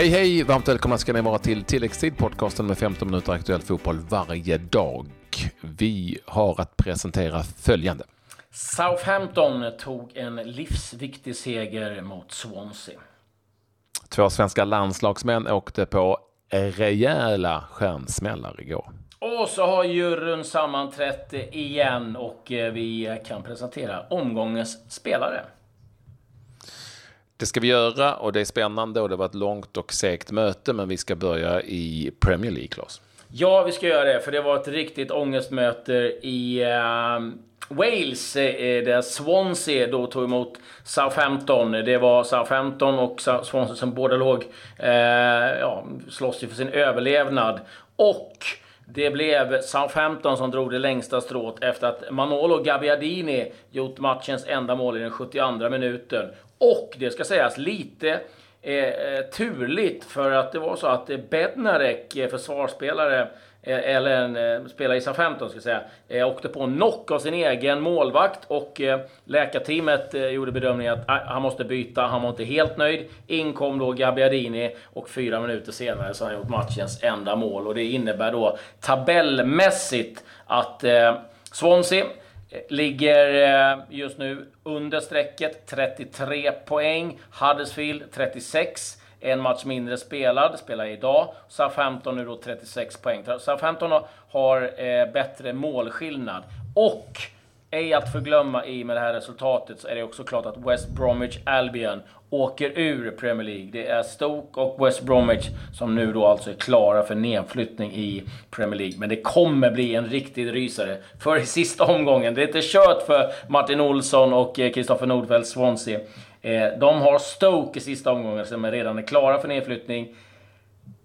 Hej hej! Varmt välkomna ska ni vara till tilläggstid podcasten med 15 minuter aktuell fotboll varje dag. Vi har att presentera följande. Southampton tog en livsviktig seger mot Swansea. Två svenska landslagsmän åkte på rejäla stjärnsmällar igår. Och så har juryn sammanträtt igen och eh, vi kan presentera omgångens spelare. Det ska vi göra och det är spännande och det var ett långt och segt möte men vi ska börja i Premier League, Claes. Ja, vi ska göra det för det var ett riktigt ångestmöte i uh, Wales eh, eh, där Swansea då tog emot Southampton. Det var Southampton och Swansea som båda låg eh, ja, slåss ju för sin överlevnad. Och det blev Southampton som drog det längsta strået efter att Manolo Gabbiadini gjort matchens enda mål i den 72 minuten. Och det ska sägas lite eh, eh, turligt för att det var så att Bednarek, eh, försvarsspelare, Eh, eller en eh, spelare i SA-15 ska jag säga, eh, åkte på en knock av sin egen målvakt och läkarteamet gjorde bedömningen att han måste byta, han var inte helt nöjd. In kom då Gabbiadini och fyra minuter senare så har han gjort matchens enda mål och det innebär då tabellmässigt att Swansea Ligger just nu under strecket, 33 poäng. Huddersfield 36. En match mindre spelad, spelar idag. Southampton nu då 36 poäng. Southampton har eh, bättre målskillnad. Och ej att förglömma i med det här resultatet så är det också klart att West Bromwich Albion åker ur Premier League. Det är Stoke och West Bromwich som nu då alltså är klara för nedflyttning i Premier League. Men det kommer bli en riktig rysare för i sista omgången. Det är inte kört för Martin Olsson och eh, Kristoffer Nordfeldt Swansea. Eh, de har Stoke i sista omgången som är redan är klara för nedflyttning.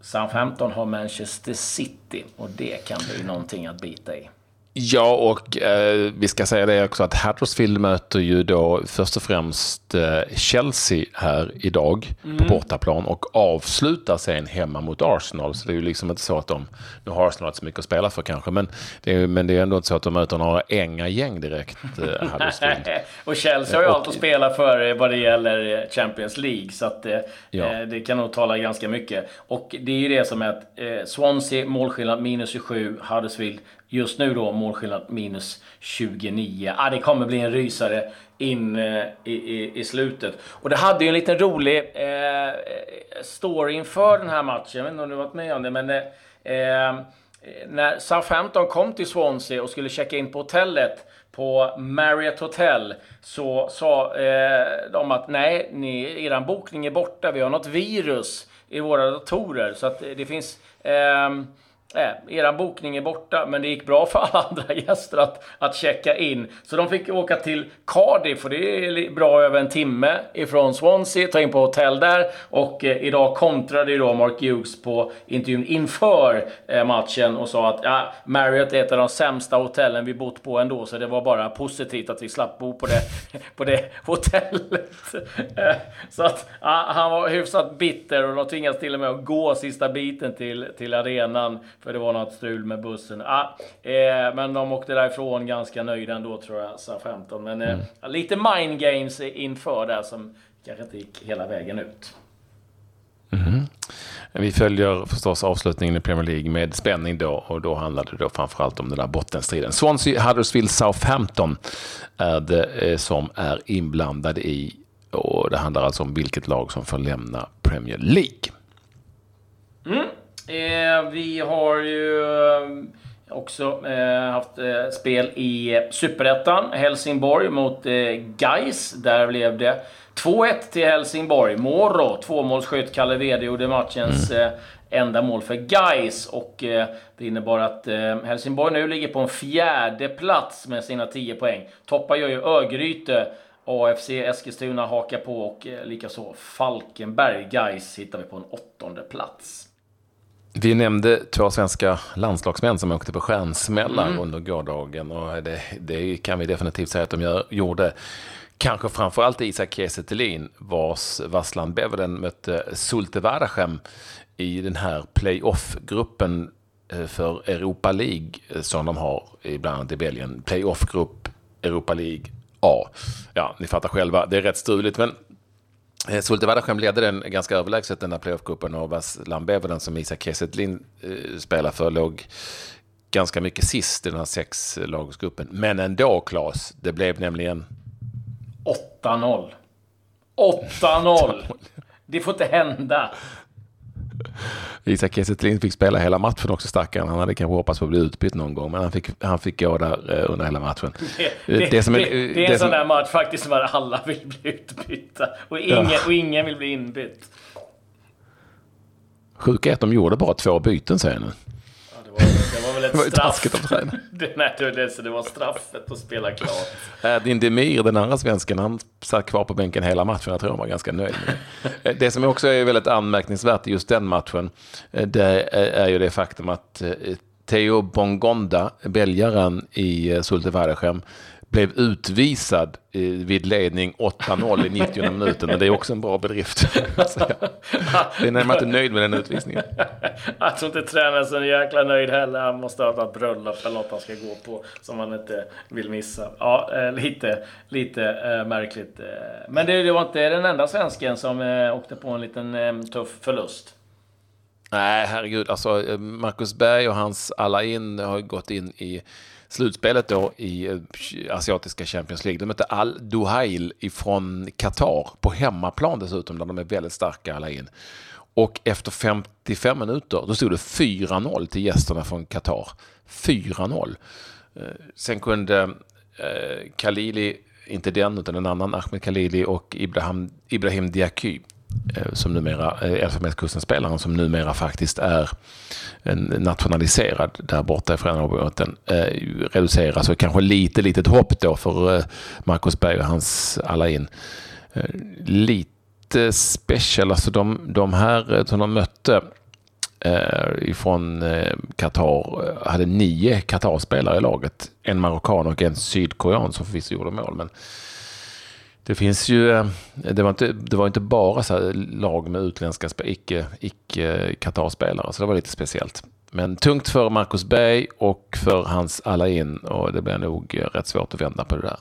Southampton har Manchester City och det kan bli någonting att bita i. Ja, och eh, vi ska säga det också att Huddersfield möter ju då först och främst eh, Chelsea här idag mm. på bortaplan och avslutar sen hemma mot Arsenal. Så det är ju liksom inte så att de, nu har Arsenal inte så mycket att spela för kanske, men det är, men det är ändå inte så att de möter några änga gäng direkt, eh, Huddersfield. och Chelsea har ju allt att spela för eh, vad det gäller Champions League, så att eh, ja. Eh, det kan nog tala ganska mycket. Och det är ju det som är att eh, Swansea målskillnad minus 27, Huddersfield Just nu då målskillnad minus 29. Ah, det kommer bli en rysare in eh, i, i, slutet. Och det hade ju en liten rolig eh, story inför den här matchen. Jag vet inte om du varit med om det, men eh, eh, när Southampton kom till Swansea och skulle checka in på hotellet på Marriott Hotel så sa eh, de att nej, ni, eran bokning är borta. Vi har något virus i våra datorer så att eh, det finns eh, Eh, era bokning är borta, men det gick bra för alla andra gäster att, att checka in. Så de fick åka till Cardiff och det är bra över en timme ifrån Swansea, ta in på hotell där. Och eh, idag kontrade ju då Mark Hughes på intervjun inför eh, matchen och sa att ja, Marriott är ett av de sämsta hotellen vi bott på ändå, så det var bara positivt att vi slapp bo på det, på det hotellet. Eh, så att ja, han var hyfsat bitter och de tvingades till och med att gå sista biten till, till arenan för det var något strul med bussen. Ah, eh, men de åkte därifrån ganska nöjda ändå tror jag, sa 15. Men eh, mm. lite mind games inför där som kanske inte gick hela vägen ut. Mm. Vi följer förstås avslutningen i Premier League med spänning då och då handlar det då framförallt om den där bottenstriden. Swansea, Huddersfield, Southampton är det eh, som är inblandade i och det handlar alltså om vilket lag som får lämna Premier League. Eh, vi har ju eh, också eh, haft eh, spel i Superettan. Helsingborg mot eh, Geis. Där blev det 2-1 till Helsingborg. Moro, tvåmålsskytt. Kalle Wede gjorde matchens mm. Eh, enda mål för Geis och eh, det innebar att Helsingborg nu ligger på en fjärde plats med sina 10 poäng. Toppar gör ju Örgryte. AFC Eskilstuna hakar på och likaså Falkenberg. Geis hittar vi på en åttonde plats. Vi nämnde två svenska landslagsmän som åkte på stjärnsmällar mm. under gårdagen och det, det, kan vi definitivt säga att de gör, gjorde. Kanske framförallt Isak Kiese vars Vassland Bevelen mötte Sulte Vardachem i den här playoff-gruppen eh, för Europa League eh, som de har bland annat i Belgien. Playoff-grupp Europa League A. Ja, ni fattar själva, det är rätt struligt men Sulte Wadersheim ledde den ganska överlägset den där playoff-gruppen och Vaslan Bevelen som Isak Kiese eh, spelar för låg ganska mycket sist i den här sexlagsgruppen. Men ändå, Claes, det blev nämligen... 8-0. 8-0! Det får inte hända. Isak Kiese fick spela hela matchen också, stackaren. Han hade kanske hoppats på att bli utbytt någon gång, men han fick, han fick gå där eh, under hela matchen. Det, det, det, som är, det, det är en sån där match faktiskt där alla vill bli utbytta och ingen, ja. och ingen vill bli inbytt. Sjuka är att de gjorde bara två byten, säger jag nu. Ja, det, var, det var väl ett straff. det, nej, det, det var straffet att spela klart. Din Demir, den andra svensken, han satt kvar på bänken hela matchen. Jag tror han var ganska nöjd med det. Eh, det som också är väldigt anmärkningsvärt i just den matchen, eh, det är ju det faktum att Theo Bongonda, belgaren i Sulte Waregem, blev utvisad vid ledning 8-0 i 90 minuten. Och det är också en bra bedrift. det är när man inte är nöjd med den utvisningen. Jag tror inte tränaren är så jäkla nöjd heller. Han måste ha ett bröllop eller något han ska gå på som han inte vill missa. Ja, eh, lite, lite äh, märkligt. Eh. Men det, var inte den enda svensken som åkte på en liten tuff förlust. Nej, herregud. Alltså, Marcus Berg och hans alla in har gått in i slutspelet då i eh, asiatiska Champions League. De mötte Al Duhail ifrån Qatar på hemmaplan dessutom, där de är väldigt starka alla in. Och efter 55 minuter, då stod det 4-0 till gästerna från Qatar. 4-0. Eh, sen kunde eh, Khalili, inte den utan en annan, Ahmed Khalili och Ibrahim, Ibrahim Diaky Eh, som numera, eh, Elfenbenskusten-spelaren som numera faktiskt är nationaliserad där borta i Förenade eh, reduceras och kanske lite litet hopp då för eh, Marcus Berg och hans alla in. Lite special, alltså de, de här som de mötte ifrån Qatar hade nio Qatar-spelare i laget. En marockan och en sydkorean som förvisso gjorde mål. Men det finns ju, eh, det var inte, det var inte bara så lag med utländska icke, icke Qatar-spelare, så det var lite speciellt. Men tungt för Marcus Berg och för hans alla in och det blir nog eh, rätt svårt att vända på det där.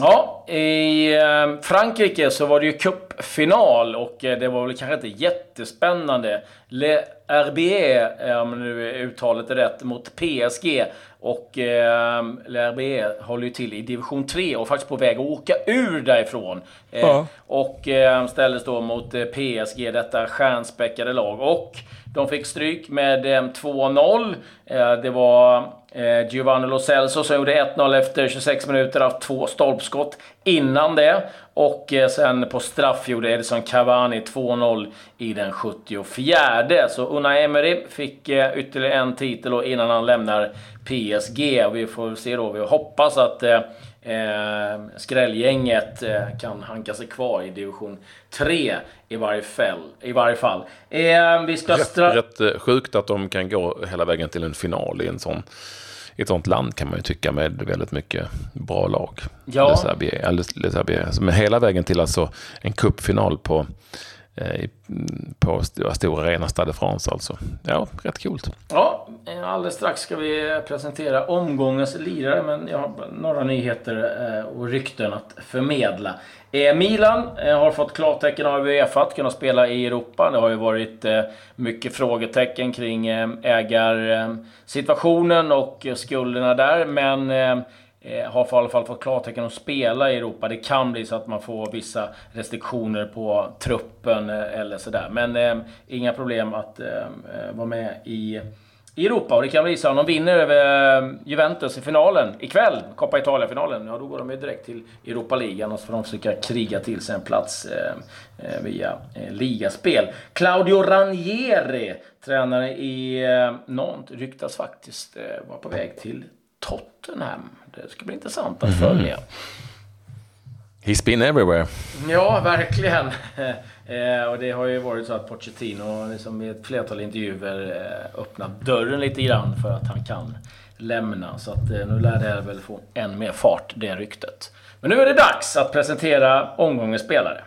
Ja, i eh, Frankrike så var det ju cupfinal och eh, det var väl kanske inte jättespännande. Le RBE, om nu uttalet är rätt, mot PSG. Och eh, RBE håller ju till i division 3 och faktiskt på väg att åka ur därifrån. Eh, ja. Och eh, ställdes då mot eh, PSG, detta stjärnspäckade lag. Och de fick stryk med 2-0. Eh, det var eh, Giovanni Lo Celso som gjorde 1-0 efter 26 minuter haft två stolpskott innan det. Och eh, sen på straff gjorde Edison Cavani 2-0 i den 74. Så Una Emery fick eh, ytterligare en titel innan han lämnar PSG. Vi får se då, vi hoppas att eh, eh, skrällgänget eh, kan hanka sig kvar i division 3 i varje fall. I varje fall. Eh, vi ska rätt, rätt sjukt att de kan gå hela vägen till en final i en sån ett sånt land kan man ju tycka med väldigt mycket bra lag. Ja. Les Herbier, Les Herbier. Med hela vägen till alltså en cupfinal på Eh, mm, på stora arena Stade France alltså. Ja, rätt coolt. Ja, eh, alldeles strax ska vi presentera omgångens lirare, men jag har några nyheter eh, och rykten att förmedla. Milan har fått klartecken av Uefa att kunna spela i Europa. Det har ju varit mycket frågetecken kring ägarsituationen och skulderna där, men Eh, har för i alla fall fått klartecken att spela i Europa. Det kan bli så att man får vissa restriktioner på truppen eh, eller sådär. Men eh, inga problem att eh, eh, vara med i i Europa och det kan bli så om de vinner över Juventus i finalen ikväll, Coppa Italia-finalen, ja då går de ju direkt till Europa-ligan och så får de försöka kriga till sig en plats eh, via eh, ligaspel. Claudio Ranieri, tränare i eh, Nantes, ryktas faktiskt eh, vara på väg till Tottenham. Det ska bli intressant att mhm. följa. Mm. He's been everywhere. Ja, verkligen. Eh, och det har ju varit så att Pochettino liksom i ett flertal intervjuer eh, öppnat dörren lite grann för att han kan lämna. Så att eh, nu lär det väl få än mer fart, det ryktet. Men nu är det dags att presentera omgångens spelare.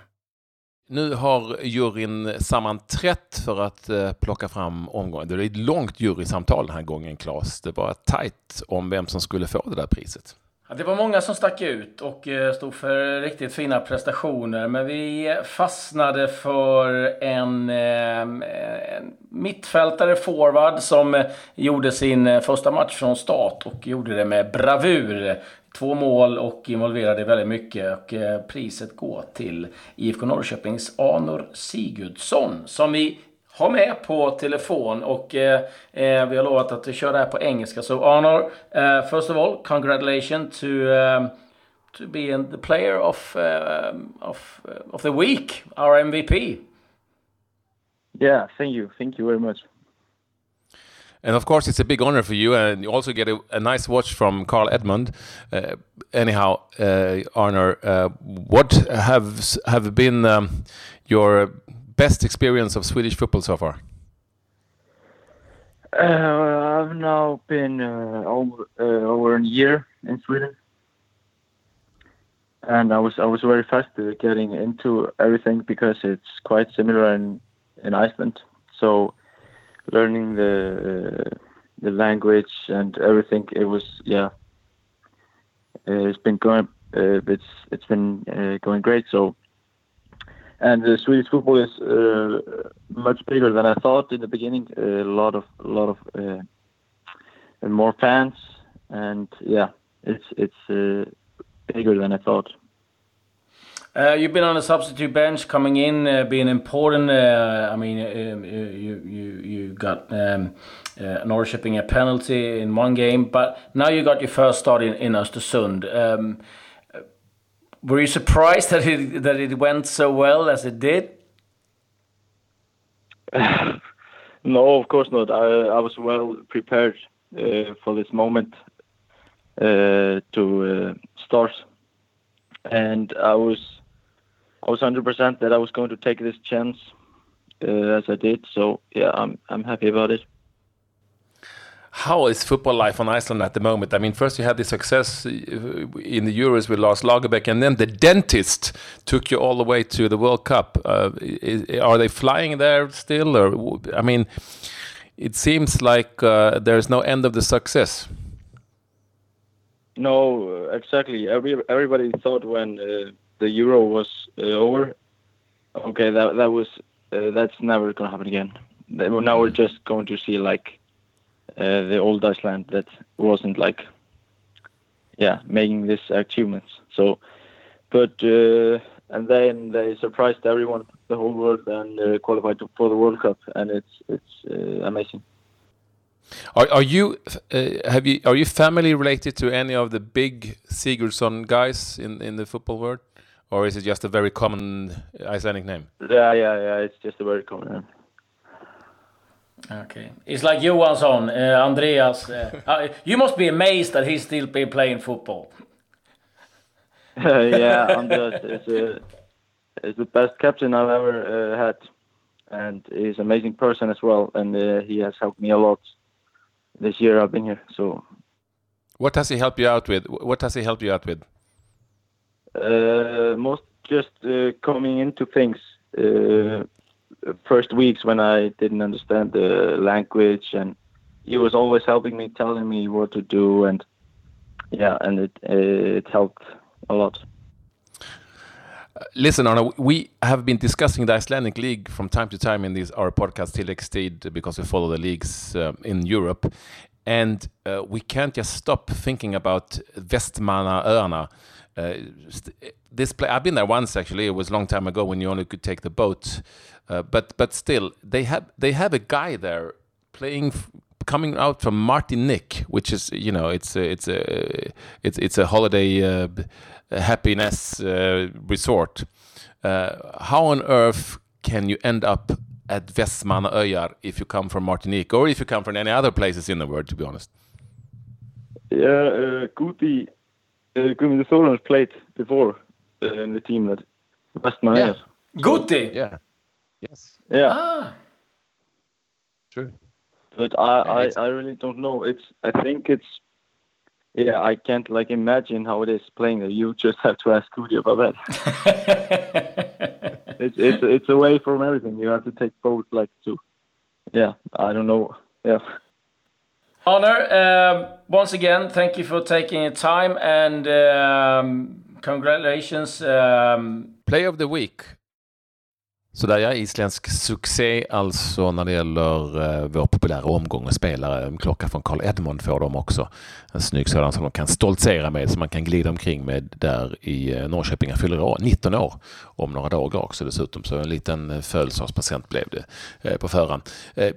Nu har juryn sammanträtt för att eh, plocka fram omgången. Det är ett långt jurysamtal den här gången, Claes. Det var tajt om vem som skulle få det där priset. Det var många som stack ut och eh, stod för riktigt fina prestationer. Men vi fastnade för en, eh, en mittfältare, forward, som gjorde sin första match från start och gjorde det med bravur. Två mål och involverade väldigt mycket. Och eh, priset går till IFK Norrköpings Anor Sigurdsson som vi har med på telefon och eh, eh vi har lovat att köra det här på engelska. Så Arnor, uh, eh, first of all, congratulations to um, to be the player of uh, of of the week, our MVP. Yeah, thank you, thank you very much. And of course, it's a big honor for you, and you also get a, a nice watch from Carl Edmund. Uh, anyhow, uh, Arnor, uh, what have have been um, your best experience of Swedish football so far? Uh, I've now been uh, over, uh, over a year in Sweden, and I was I was very fast getting into everything because it's quite similar in in Iceland. So learning the the language and everything, it was yeah. it's been going. Uh, it's it's been uh, going great. So and the Swedish football is uh, much bigger than I thought in the beginning. a lot of a lot of uh, more fans, and yeah, it's it's uh, bigger than I thought. Uh, you've been on a substitute bench, coming in, uh, being important. Uh, I mean, um, you you you got um, Norrköping a penalty in one game, but now you got your first start in in Östersund. Um, were you surprised that it that it went so well as it did? no, of course not. I I was well prepared uh, for this moment uh, to uh, start, and I was I was hundred percent that I was going to take this chance uh, as I did. So yeah, I'm I'm happy about it how is football life on Iceland at the moment? I mean, first you had the success uh, in the Euros with Lars Lagerbäck, and then the dentist took you all the way to the World Cup. Uh, are they flying there still, or I mean, it seems like uh, there's no end of the success. No, exactly. Every everybody thought when uh, the Euro was uh, over, okay, that that was uh, that's never going to happen again. Now we're just going to see like uh, the old Iceland that wasn't like yeah making this achievements. So, but uh, and then they surprised everyone, the whole world, and uh, qualified for the World Cup, and it's it's uh, amazing. Are, are you uh, have you are you family related to any of the big Sigurdsson guys in in the football world, or is it just a very common Icelandic name? Yeah, yeah, yeah. It's just a very common name. Okay. It's like Johansson, uh, Andreas. Uh, uh, you must be amazed that he's still been playing football. yeah, Andreas is, uh, is the best captain I've ever uh, had. And he's an amazing person as well. And uh, he has helped me a lot this year I've been here. So, What does he help you out with? What does he help you out with? Uh, most just uh, coming into things uh, first weeks when I didn't understand the language, and he was always helping me, telling me what to do, and yeah, and it it helped a lot. Listen, Arna, we have been discussing the Icelandic League from time to time in these our podcast Tilläggstid because we follow the leagues uh, in Europe, and uh, we can't just stop thinking about Vestmannaöarna. Uh, this play, I've been there once actually. It was a long time ago when you only could take the boat uh, but but still, they have they have a guy there playing coming out from Martinique, which is you know it's a, it's a it's it's a holiday uh, happiness uh, resort. Uh, how on earth can you end up at Vestmannaöar if you come from Martinique or if you come from any other places in the world? To be honest. Yeah, uh, Guti, uh, Guðmundur played before uh, in the team that Vestmannaöar. Yeah. Guti. Yeah. Yes. Yeah. Ah. True. But I, I, I really don't know. It's I think it's yeah, I can't like imagine how it is playing there. You just have to ask Cody about that. it's it's it's away from everything. You have to take both, like to yeah, I don't know. Yeah. Honor, uh, once again, thank you for taking your time and um, congratulations. Um... Play of the week. Så där ja, isländsk succé alltså när det gäller eh, vår populära omgång och spelare. En klocka från Carl Edmond får de också. En snygg sådan som de kan stoltsera med, som man kan glida omkring med där i eh, Norrköping. Han fyller år, 19 år om några dagar också dessutom. Så en liten eh, födelsedagspresent blev det eh, på förhand. Eh,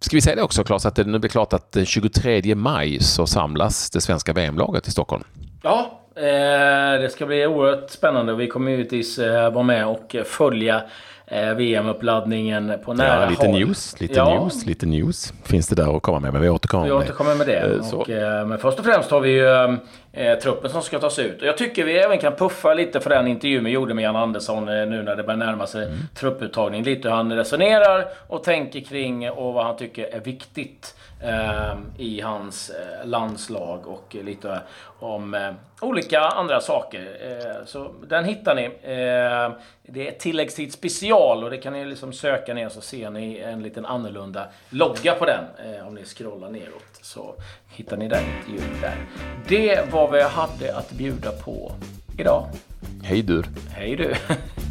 Ska vi säga det också Claes, att det nu blir klart att den 23 maj så samlas det svenska VM-laget i Stockholm? Ja, eh, det ska bli oerhört spännande. Vi kommer givetvis eh, vara med och följa eh, VM-uppladdningen på nära ja, lite håll. news, lite ja. news, lite news finns det där att komma med. Men vi återkommer, vi återkommer med, det. Och, eh, men först och främst har vi ju eh, truppen som ska tas ut. Och jag tycker vi även kan puffa lite för den intervjun vi gjorde med Jan Andersson eh, nu när det börjar närma sig mm. trupputtagning. Lite hur han resonerar och tänker kring och vad han tycker är viktigt eh, i hans eh, landslag och lite om eh, olika andra saker. Eh, så den hittar ni. Eh, det är tilläggstid special och det kan ni liksom söka ner så ser ni en liten annorlunda logga på den. Om ni scrollar neråt så hittar ni den intervjun där. Det var vad jag hade att bjuda på idag. Hej du. Hej du.